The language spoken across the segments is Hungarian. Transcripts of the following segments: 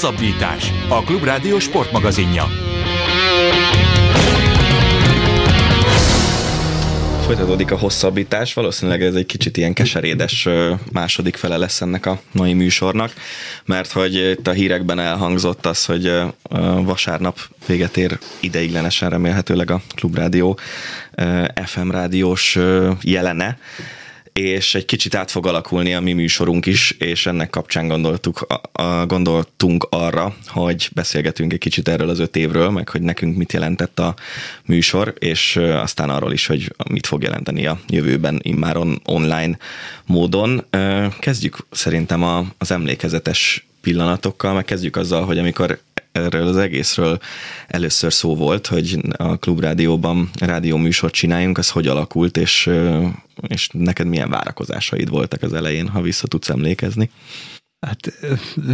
Hosszabbítás, a Klubrádió sportmagazinja. Folytatódik a hosszabbítás, valószínűleg ez egy kicsit ilyen keserédes második fele lesz ennek a mai műsornak, mert hogy itt a hírekben elhangzott az, hogy vasárnap véget ér ideiglenesen remélhetőleg a Klubrádió FM rádiós jelene, és egy kicsit át fog alakulni a mi műsorunk is, és ennek kapcsán gondoltuk, a, a, gondoltunk arra, hogy beszélgetünk egy kicsit erről az öt évről, meg hogy nekünk mit jelentett a műsor, és aztán arról is, hogy mit fog jelenteni a jövőben immáron online módon. Kezdjük szerintem a, az emlékezetes pillanatokkal, meg kezdjük azzal, hogy amikor erről az egészről először szó volt, hogy a Klubrádióban rádió műsort csináljunk, az hogy alakult, és, és neked milyen várakozásaid voltak az elején, ha vissza tudsz emlékezni? Hát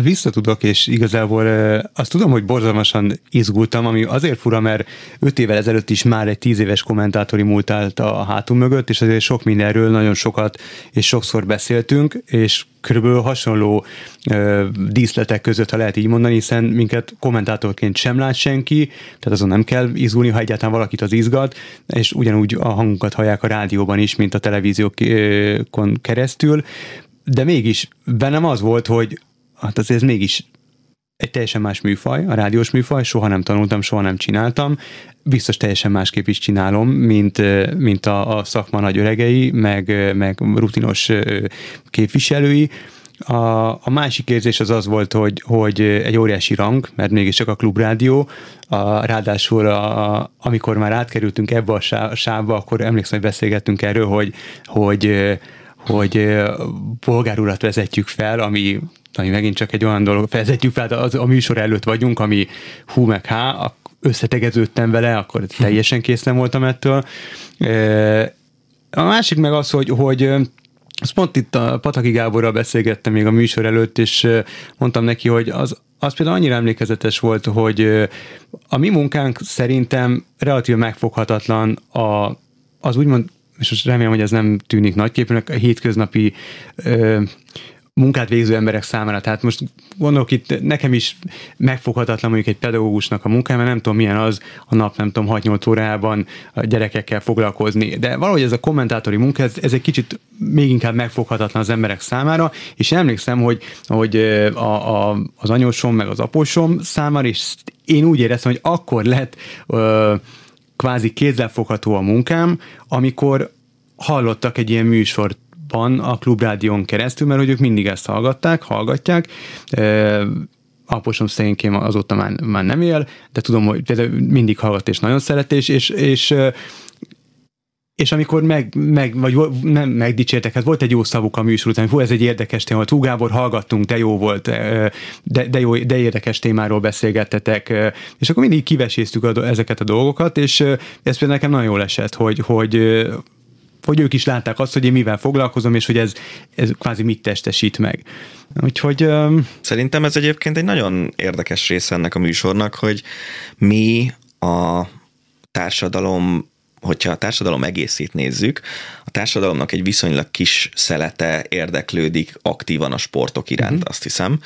visszatudok, és igazából azt tudom, hogy borzalmasan izgultam, ami azért fura, mert öt évvel ezelőtt is már egy tíz éves kommentátori múlt állt a hátunk mögött, és azért sok mindenről nagyon sokat és sokszor beszéltünk, és körülbelül hasonló ö, díszletek között, ha lehet így mondani, hiszen minket kommentátorként sem lát senki, tehát azon nem kell izgulni, ha egyáltalán valakit az izgat, és ugyanúgy a hangunkat hallják a rádióban is, mint a televíziókon keresztül, de mégis bennem az volt, hogy hát azért ez mégis egy teljesen más műfaj, a rádiós műfaj, soha nem tanultam, soha nem csináltam, biztos teljesen másképp is csinálom, mint, mint a, a szakma nagy öregei, meg, meg rutinos képviselői. A, a másik érzés az az volt, hogy, hogy egy óriási rang, mert mégiscsak a klubrádió, a, ráadásul a, amikor már átkerültünk ebbe a sávba, akkor emlékszem, hogy beszélgettünk erről, hogy, hogy hogy polgárurat vezetjük fel, ami ami megint csak egy olyan dolog, vezetjük fel, az, a műsor előtt vagyunk, ami hú meg há, összetegeződtem vele, akkor teljesen kész nem voltam ettől. A másik meg az, hogy, hogy azt pont itt a Pataki Gáborral beszélgettem még a műsor előtt, és mondtam neki, hogy az, az például annyira emlékezetes volt, hogy a mi munkánk szerintem relatív megfoghatatlan a, az úgymond és most remélem, hogy ez nem tűnik nagyképűnek, a hétköznapi ö, munkát végző emberek számára. Tehát most gondolok itt, nekem is megfoghatatlan mondjuk egy pedagógusnak a munkája, mert nem tudom milyen az a nap, nem tudom, 6-8 órában a gyerekekkel foglalkozni. De valahogy ez a kommentátori munka, ez, ez egy kicsit még inkább megfoghatatlan az emberek számára, és emlékszem, hogy, hogy a, a, az anyósom meg az apósom számára, és én úgy éreztem, hogy akkor lett ö, kvázi kézzelfogható a munkám, amikor hallottak egy ilyen műsort a Klubrádión keresztül, mert hogy ők mindig ezt hallgatták, hallgatják. Aposom szegénykém azóta már, már nem él, de tudom, hogy mindig hallgat és nagyon szeret, és, és, és és amikor meg, meg vagy nem megdicsértek, hát volt egy jó szavuk a műsor után, hogy ez egy érdekes téma Hú Gábor, hallgattunk, de jó volt, de, de, jó, de érdekes témáról beszélgettetek, és akkor mindig kiveséztük a, ezeket a dolgokat, és ez például nekem nagyon jól esett, hogy, hogy, hogy ők is látták azt, hogy én mivel foglalkozom, és hogy ez, ez kvázi mit testesít meg. Úgyhogy... Szerintem ez egyébként egy nagyon érdekes része ennek a műsornak, hogy mi a társadalom hogyha a társadalom egészét nézzük, a társadalomnak egy viszonylag kis szelete érdeklődik aktívan a sportok iránt, uh-huh. azt hiszem,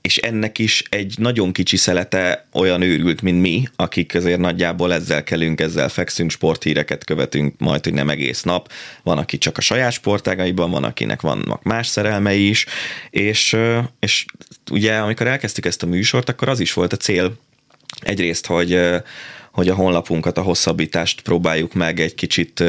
és ennek is egy nagyon kicsi szelete olyan őrült, mint mi, akik azért nagyjából ezzel kelünk, ezzel fekszünk, sporthíreket követünk majd, hogy nem egész nap. Van, aki csak a saját sportágaiban, van, akinek vannak más szerelmei is, és, és ugye amikor elkezdtük ezt a műsort, akkor az is volt a cél, egyrészt, hogy hogy a honlapunkat, a hosszabbítást próbáljuk meg egy kicsit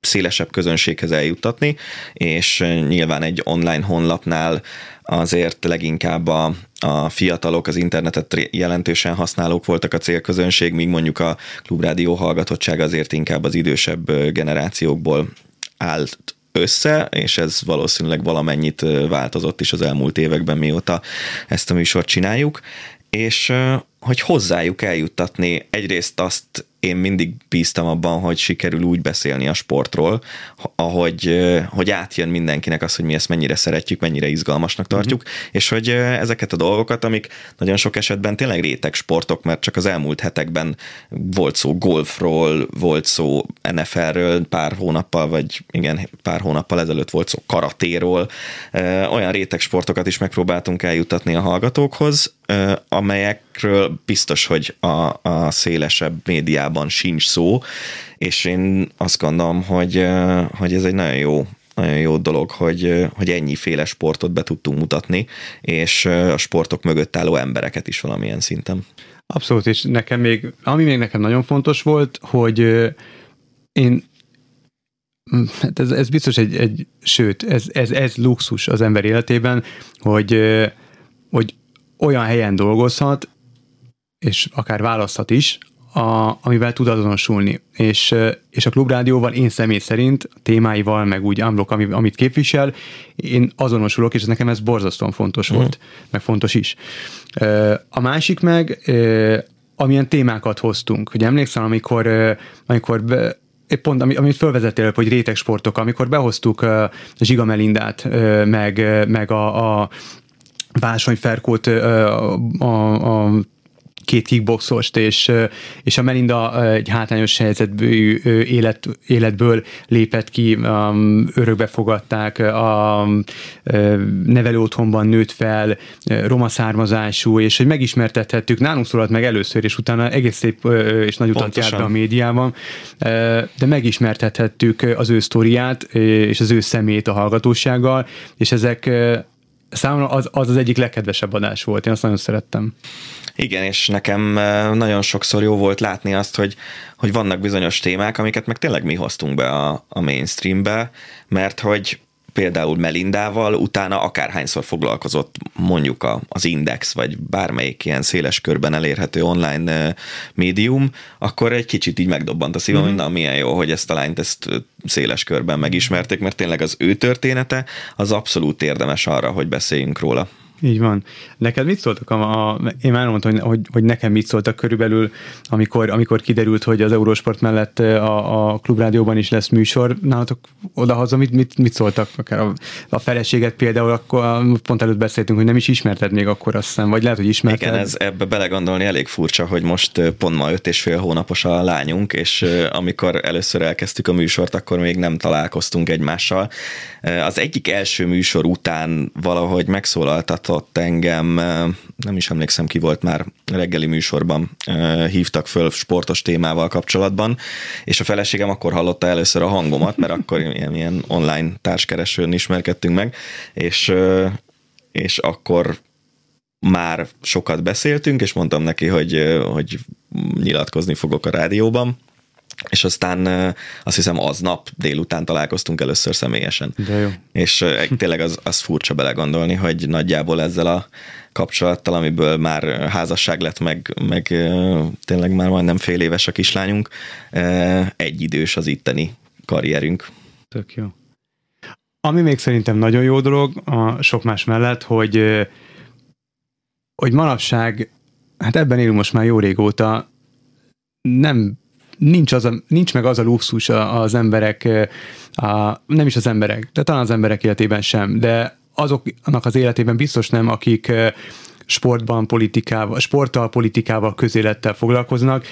szélesebb közönséghez eljuttatni, és nyilván egy online honlapnál azért leginkább a, a fiatalok, az internetet jelentősen használók voltak a célközönség, míg mondjuk a klubrádió hallgatottság azért inkább az idősebb generációkból állt össze, és ez valószínűleg valamennyit változott is az elmúlt években, mióta ezt a műsort csináljuk, és hogy hozzájuk eljuttatni egyrészt azt én mindig bíztam abban, hogy sikerül úgy beszélni a sportról, ahogy hogy átjön mindenkinek az, hogy mi ezt mennyire szeretjük, mennyire izgalmasnak tartjuk, uh-huh. és hogy ezeket a dolgokat, amik nagyon sok esetben tényleg réteg sportok, mert csak az elmúlt hetekben volt szó golfról, volt szó NFL-ről pár hónappal, vagy igen, pár hónappal ezelőtt volt szó karatéról, olyan réteg sportokat is megpróbáltunk eljutatni a hallgatókhoz, amelyekről biztos, hogy a, a szélesebb médiában sincs szó, és én azt gondolom, hogy, hogy ez egy nagyon jó nagyon jó dolog, hogy, hogy ennyiféle sportot be tudtunk mutatni, és a sportok mögött álló embereket is valamilyen szinten. Abszolút, és nekem még, ami még nekem nagyon fontos volt, hogy én hát ez, ez biztos egy, egy sőt, ez, ez, ez luxus az ember életében, hogy, hogy olyan helyen dolgozhat, és akár választhat is, a, amivel tud azonosulni. És, és a klubrádióval én személy szerint a témáival, meg úgy unblock, amit képvisel, én azonosulok, és ez nekem ez borzasztóan fontos mm. volt, meg fontos is. A másik meg, amilyen témákat hoztunk. Hogy emlékszem, amikor, amikor be, pont, amit felvezettél, hogy réteg sportok, amikor behoztuk uh, Zsiga Melindát, uh, meg, meg a, a Vásony Ferkót, uh, a, a két kickboxost, és, és a Melinda egy hátrányos helyzetből élet, életből lépett ki, um, örökbe fogadták, a nevelő otthonban nőtt fel, roma származású, és hogy megismertethettük, nálunk szólalt meg először, és utána egész szép és nagy utat járt a médiában, de megismertethettük az ő sztoriát, és az ő szemét a hallgatósággal, és ezek számomra az, az az egyik legkedvesebb adás volt, én azt nagyon szerettem. Igen, és nekem eh, nagyon sokszor jó volt látni azt, hogy, hogy vannak bizonyos témák, amiket meg tényleg mi hoztunk be a, a mainstreambe, mert hogy például Melindával, utána akárhányszor foglalkozott mondjuk a, az Index, vagy bármelyik ilyen széles körben elérhető online médium, akkor egy kicsit így megdobbant a szívem, mm-hmm. hogy na milyen jó, hogy ezt a lányt ezt széles körben megismerték, mert tényleg az ő története az abszolút érdemes arra, hogy beszéljünk róla. Így van. Neked mit szóltak? A, a, én már mondtam, hogy, hogy, hogy nekem mit szóltak körülbelül, amikor, amikor kiderült, hogy az Eurósport mellett a, a klubrádióban is lesz műsor. Nálatok odahaza mit, mit, mit szóltak? Akár a, a feleséget például, akkor pont előtt beszéltünk, hogy nem is ismerted még akkor azt hiszem, vagy lehet, hogy ismerted. Igen, ez ebbe belegondolni elég furcsa, hogy most pont ma öt és fél hónapos a lányunk, és amikor először elkezdtük a műsort, akkor még nem találkoztunk egymással. Az egyik első műsor után valahogy megszólaltatott hívott engem, nem is emlékszem ki volt már reggeli műsorban, hívtak föl sportos témával kapcsolatban, és a feleségem akkor hallotta először a hangomat, mert akkor ilyen, ilyen online társkeresőn ismerkedtünk meg, és, és akkor már sokat beszéltünk, és mondtam neki, hogy, hogy nyilatkozni fogok a rádióban, és aztán azt hiszem aznap délután találkoztunk először személyesen. De jó. És tényleg az, az furcsa belegondolni, hogy nagyjából ezzel a kapcsolattal, amiből már házasság lett, meg, meg tényleg már majdnem fél éves a kislányunk, egy idős az itteni karrierünk. Tök jó. Ami még szerintem nagyon jó dolog a sok más mellett, hogy, hogy manapság, hát ebben élünk most már jó régóta, nem nincs, az a, nincs meg az a luxus az emberek, a, nem is az emberek, de talán az emberek életében sem, de azoknak az életében biztos nem, akik sportban, politikával, sporttal, politikával, közélettel foglalkoznak,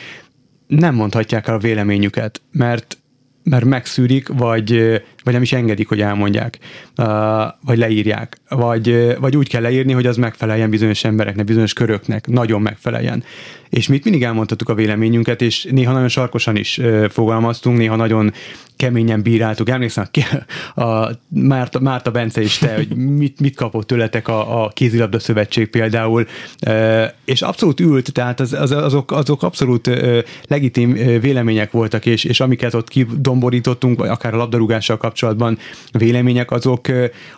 nem mondhatják el a véleményüket, mert mert megszűrik, vagy, vagy nem is engedik, hogy elmondják, vagy leírják, vagy, vagy úgy kell leírni, hogy az megfeleljen bizonyos embereknek, bizonyos köröknek, nagyon megfeleljen. És mit mindig elmondhattuk a véleményünket, és néha nagyon sarkosan is fogalmaztunk, néha nagyon keményen bíráltuk. Emlékszem, a Márta, Márta Bence és te, hogy mit, mit kapott tőletek a, a kézilabda szövetség például, és abszolút ült, tehát az, az, azok, azok abszolút legitim vélemények voltak, és, és amiket ott kidomborítottunk, vagy akár a labdarúgással vélemények, azok,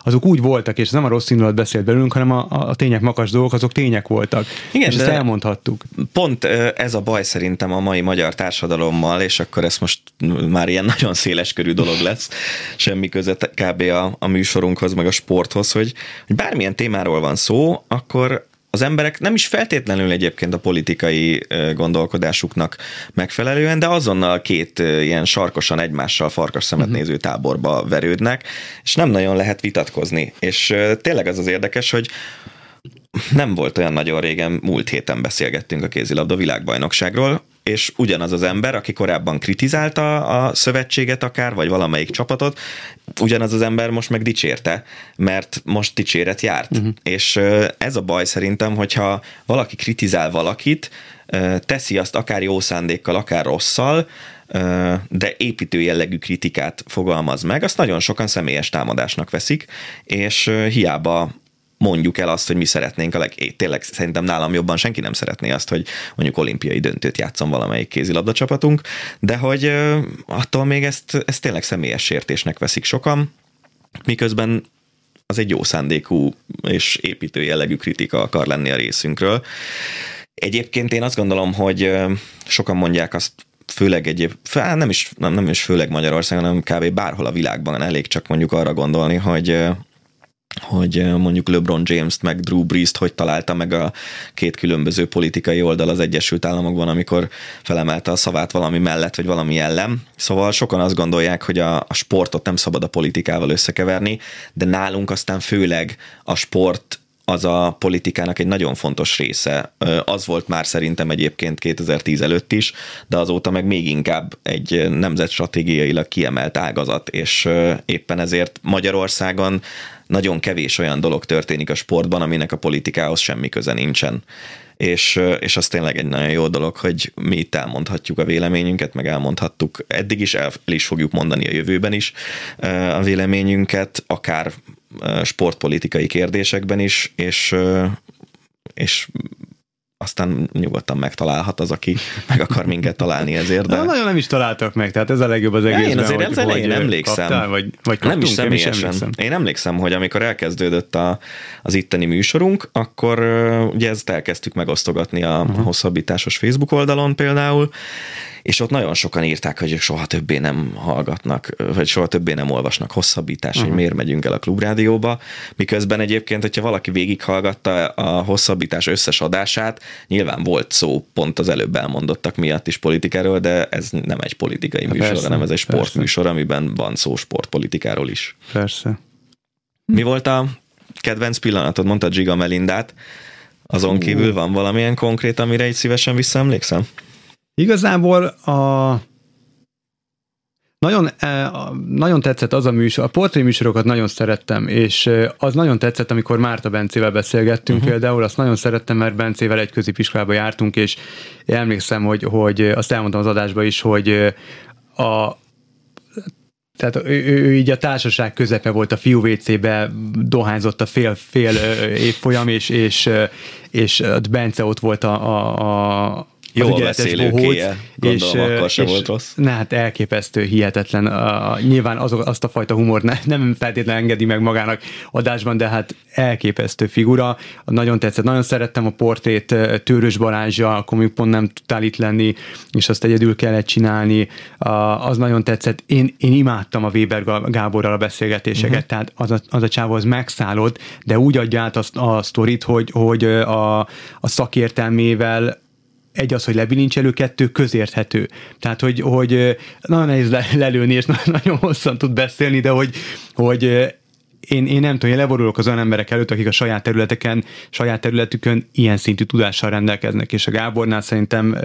azok úgy voltak, és nem a rossz indulat beszélt belőlünk, hanem a, a tények makas dolgok, azok tények voltak. Igen, és ezt elmondhattuk. Pont ez a baj szerintem a mai magyar társadalommal, és akkor ezt most már ilyen nagyon szél körű dolog lesz, semmi között kb. A, a műsorunkhoz, meg a sporthoz, hogy, hogy bármilyen témáról van szó, akkor az emberek nem is feltétlenül egyébként a politikai gondolkodásuknak megfelelően, de azonnal két ilyen sarkosan egymással farkas szemet uh-huh. néző táborba verődnek, és nem nagyon lehet vitatkozni. És tényleg az az érdekes, hogy nem volt olyan nagyon régen, múlt héten beszélgettünk a kézilabda világbajnokságról, és ugyanaz az ember, aki korábban kritizálta a szövetséget akár, vagy valamelyik csapatot, ugyanaz az ember most meg dicsérte, mert most dicséret járt. Uh-huh. És ez a baj szerintem, hogyha valaki kritizál valakit, teszi azt akár jó szándékkal, akár rosszal, de építő jellegű kritikát fogalmaz meg, azt nagyon sokan személyes támadásnak veszik, és hiába mondjuk el azt, hogy mi szeretnénk a leg... É, tényleg szerintem nálam jobban senki nem szeretné azt, hogy mondjuk olimpiai döntőt játszom valamelyik kézilabda csapatunk, de hogy attól még ezt, ezt tényleg személyes sértésnek veszik sokan, miközben az egy jó szándékú és építő jellegű kritika akar lenni a részünkről. Egyébként én azt gondolom, hogy sokan mondják azt, főleg egyéb, nem is, nem, nem is főleg Magyarországon, hanem kb. bárhol a világban elég csak mondjuk arra gondolni, hogy hogy mondjuk LeBron James-t meg Drew Brees-t hogy találta meg a két különböző politikai oldal az Egyesült Államokban, amikor felemelte a szavát valami mellett, vagy valami ellen. Szóval sokan azt gondolják, hogy a, a sportot nem szabad a politikával összekeverni, de nálunk aztán főleg a sport az a politikának egy nagyon fontos része. Az volt már szerintem egyébként 2010 előtt is, de azóta meg még inkább egy nemzetstratégiailag kiemelt ágazat, és éppen ezért Magyarországon nagyon kevés olyan dolog történik a sportban, aminek a politikához semmi köze nincsen. És, és az tényleg egy nagyon jó dolog, hogy mi itt elmondhatjuk a véleményünket, meg elmondhattuk eddig is, el is fogjuk mondani a jövőben is a véleményünket, akár sportpolitikai kérdésekben is, és, és aztán nyugodtan megtalálhat az, aki meg akar minket találni ezért. De... Na, nagyon nem is találtak meg, tehát ez a legjobb az egészben. Én azért hogy, hogy emlékszem. Kaptál, vagy, vagy kaptunk, nem is személyesen. Én, emlékszem. én emlékszem, hogy amikor elkezdődött a, az itteni műsorunk, akkor ugye ezt elkezdtük megosztogatni a uh-huh. hosszabbításos Facebook oldalon például, és ott nagyon sokan írták, hogy soha többé nem hallgatnak, vagy soha többé nem olvasnak hosszabbítás, uh-huh. hogy mhm. miért megyünk el a klubrádióba, miközben egyébként, hogyha valaki végighallgatta a hosszabbítás összes adását, nyilván volt szó pont az előbb elmondottak miatt is politikáról, de ez nem egy politikai műsor, persze, hanem ez egy sportműsor, persze. amiben van szó sportpolitikáról is. Persze. Mi volt a kedvenc pillanatod? Mondta Giga Melindát. Azon kívül van valamilyen konkrét, amire egy szívesen visszaemlékszem? Igazából a nagyon, e, nagyon tetszett az a műsor, a portré műsorokat nagyon szerettem, és e, az nagyon tetszett, amikor Márta Bencével beszélgettünk uh-huh. például, azt nagyon szerettem, mert Bencével egy középiskolába jártunk, és emlékszem, hogy, hogy azt elmondtam az adásban is, hogy a tehát ő, ő, így a társaság közepe volt a fiú WC-be, dohányzott a fél, fél évfolyam, és, és, és Bence ott volt a, a, a Jól beszélő kéje, és, akkor sem és, volt rossz. Na hát elképesztő, hihetetlen. Uh, nyilván az, azt a fajta humor ne, nem feltétlenül engedi meg magának adásban, de hát elképesztő figura. Nagyon tetszett, nagyon szerettem a portét Tőrös Balázsa, akkor még pont nem tudtál itt lenni, és azt egyedül kellett csinálni. Uh, az nagyon tetszett. Én, én imádtam a Weber Gáborral a beszélgetéseket, uh-huh. tehát az a, az a csávó az megszállott, de úgy adja át a, a sztorit, hogy, hogy a, a szakértelmével egy az, hogy lebilincselő, kettő közérthető. Tehát, hogy, hogy nagyon nehéz le, lelőni, és nagyon hosszan tud beszélni, de hogy, hogy én, én nem tudom, én leborulok az olyan emberek előtt, akik a saját területeken, saját területükön ilyen szintű tudással rendelkeznek, és a Gábornál szerintem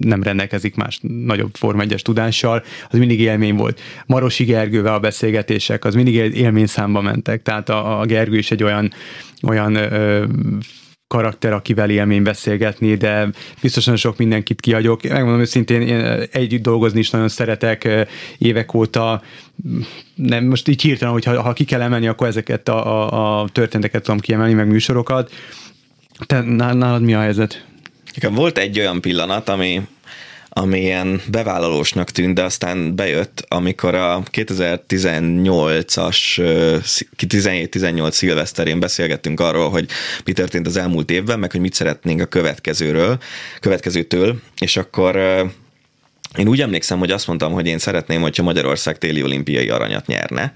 nem rendelkezik más nagyobb Forma 1 tudással, az mindig élmény volt. Marosi Gergővel a beszélgetések, az mindig élményszámba mentek, tehát a, a Gergő is egy olyan, olyan ö, karakter, akivel élmény beszélgetni, de biztosan sok mindenkit kihagyok. Megmondom őszintén, én együtt dolgozni is nagyon szeretek évek óta. Nem, most így hirtelen, hogy ha, ha ki kell emelni, akkor ezeket a, a, a történeteket tudom kiemelni, meg műsorokat. Te nálad mi a helyzet? Volt egy olyan pillanat, ami amilyen bevállalósnak tűnt, de aztán bejött, amikor a 2018-as, 17-18 szilveszterén beszélgettünk arról, hogy mi történt az elmúlt évben, meg hogy mit szeretnénk a következőről, következőtől, és akkor én úgy emlékszem, hogy azt mondtam, hogy én szeretném, hogyha Magyarország téli olimpiai aranyat nyerne.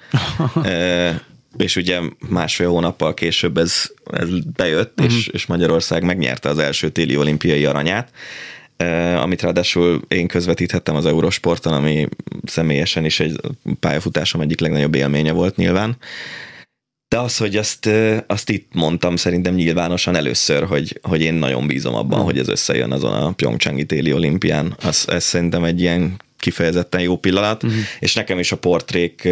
és ugye másfél hónappal később ez, ez bejött, uh-huh. és, és Magyarország megnyerte az első téli olimpiai aranyát, amit ráadásul én közvetíthettem az Eurosporton, ami személyesen is egy pályafutásom egyik legnagyobb élménye volt nyilván. De az, hogy azt, azt itt mondtam szerintem nyilvánosan először, hogy, hogy én nagyon bízom abban, mm. hogy ez összejön azon a Pyeongchangi téli olimpián. Az, ez szerintem egy ilyen kifejezetten jó pillanat, uh-huh. és nekem is a portrék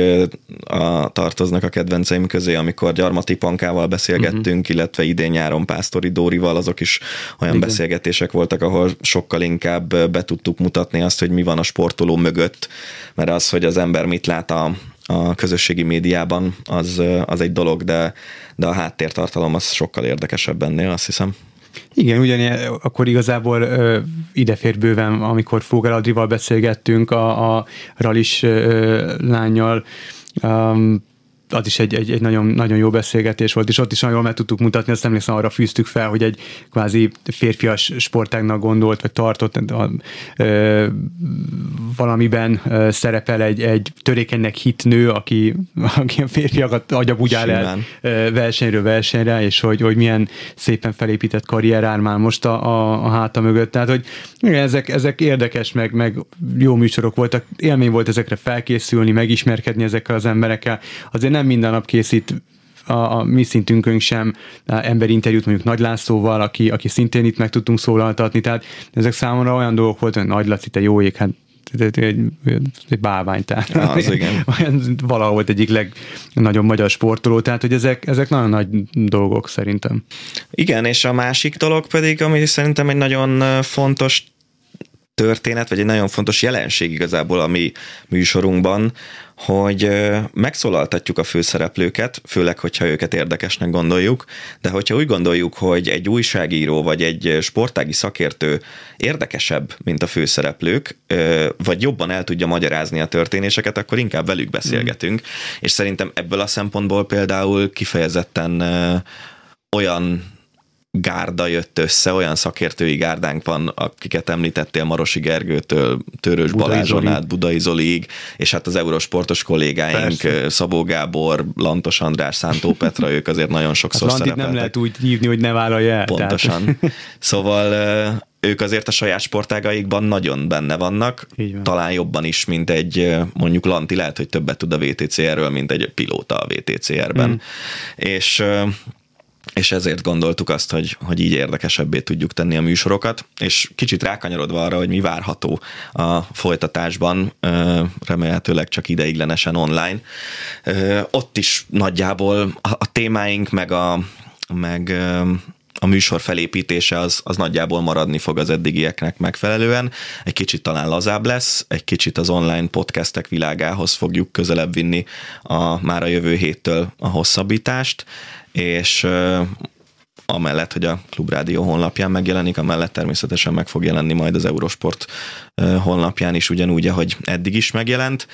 a, tartoznak a kedvenceim közé, amikor Gyarmati Pankával beszélgettünk, uh-huh. illetve idén nyáron Pásztori Dórival, azok is olyan Igen. beszélgetések voltak, ahol sokkal inkább be tudtuk mutatni azt, hogy mi van a sportoló mögött, mert az, hogy az ember mit lát a, a közösségi médiában, az, az egy dolog, de, de a háttértartalom az sokkal érdekesebb ennél, azt hiszem. Igen, ugyanilyen, akkor igazából ö, ide fér bőven, amikor Fogel Adrival beszélgettünk a, a Ralis ö, lányjal, um, az is egy, egy, egy nagyon, nagyon jó beszélgetés volt, és ott is nagyon jól meg tudtuk mutatni, azt emlékszem, arra fűztük fel, hogy egy kvázi férfias sportágnak gondolt, vagy tartott ö, valamiben ö, szerepel egy, egy törékenynek hit nő, aki, aki a férfiakat agyabudjál el ö, versenyről versenyre, és hogy, hogy milyen szépen felépített karrier áll már most a, a, a háta mögött. Tehát, hogy igen, ezek, ezek érdekes, meg, meg jó műsorok voltak, élmény volt ezekre felkészülni, megismerkedni ezekkel az emberekkel. Azért nem nem minden nap készít a, a mi szintünkön sem interjút mondjuk Nagy Lászlóval, aki, aki szintén itt meg tudtunk szólaltatni, tehát ezek számomra olyan dolgok voltak, hogy Nagy Laci, te jó ég, hát egy, egy bálvány, tehát ja, az igen. olyan valahol volt egyik legnagyobb magyar sportoló, tehát hogy ezek, ezek nagyon nagy dolgok szerintem. Igen, és a másik dolog pedig, ami szerintem egy nagyon fontos történet, vagy egy nagyon fontos jelenség igazából a mi műsorunkban, hogy megszólaltatjuk a főszereplőket, főleg, hogyha őket érdekesnek gondoljuk, de hogyha úgy gondoljuk, hogy egy újságíró vagy egy sportági szakértő érdekesebb, mint a főszereplők, vagy jobban el tudja magyarázni a történéseket, akkor inkább velük beszélgetünk, mm. és szerintem ebből a szempontból például kifejezetten olyan gárda jött össze, olyan szakértői gárdánk van, akiket említettél Marosi Gergőtől, Törös Budai Balázson át, Budai Zoliig, és hát az eurosportos kollégáink, Persze. Szabó Gábor, Lantos András, Szántó Petra, ők azért nagyon sokszor hát szerepeltek. nem lehet úgy hívni, hogy ne vállalja el. Pontosan. Tehát. Szóval ők azért a saját sportágaikban nagyon benne vannak, talán jobban is, mint egy mondjuk Lanti, lehet, hogy többet tud a VTCR-ről, mint egy pilóta a VTCR-ben. Mm. És és ezért gondoltuk azt, hogy, hogy így érdekesebbé tudjuk tenni a műsorokat, és kicsit rákanyarodva arra, hogy mi várható a folytatásban, remélhetőleg csak ideiglenesen online. Ott is nagyjából a témáink, meg a, meg a műsor felépítése az, az nagyjából maradni fog az eddigieknek megfelelően. Egy kicsit talán lazább lesz, egy kicsit az online podcastek világához fogjuk közelebb vinni a, már a jövő héttől a hosszabbítást, és amellett, hogy a Klubrádió honlapján megjelenik, amellett természetesen meg fog jelenni majd az Eurosport honlapján is ugyanúgy, ahogy eddig is megjelent,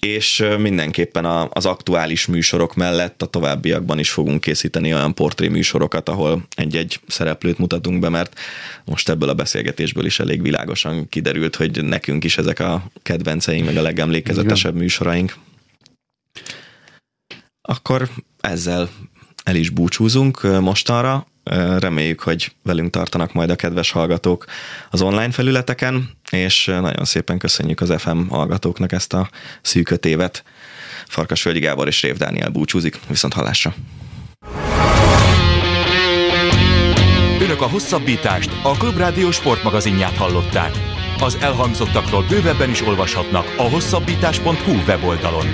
és mindenképpen az aktuális műsorok mellett a továbbiakban is fogunk készíteni olyan portré műsorokat, ahol egy-egy szereplőt mutatunk be, mert most ebből a beszélgetésből is elég világosan kiderült, hogy nekünk is ezek a kedvenceink, meg a legemlékezetesebb műsoraink. Akkor ezzel el is búcsúzunk mostanra. Reméljük, hogy velünk tartanak majd a kedves hallgatók az online felületeken, és nagyon szépen köszönjük az FM hallgatóknak ezt a szűköt évet. Farkas Völgyi Gábor és Rév Dániel búcsúzik, viszont hallásra. Önök a hosszabbítást, a Klubrádió sportmagazinját hallották. Az elhangzottakról bővebben is olvashatnak a hosszabbítás.hu weboldalon.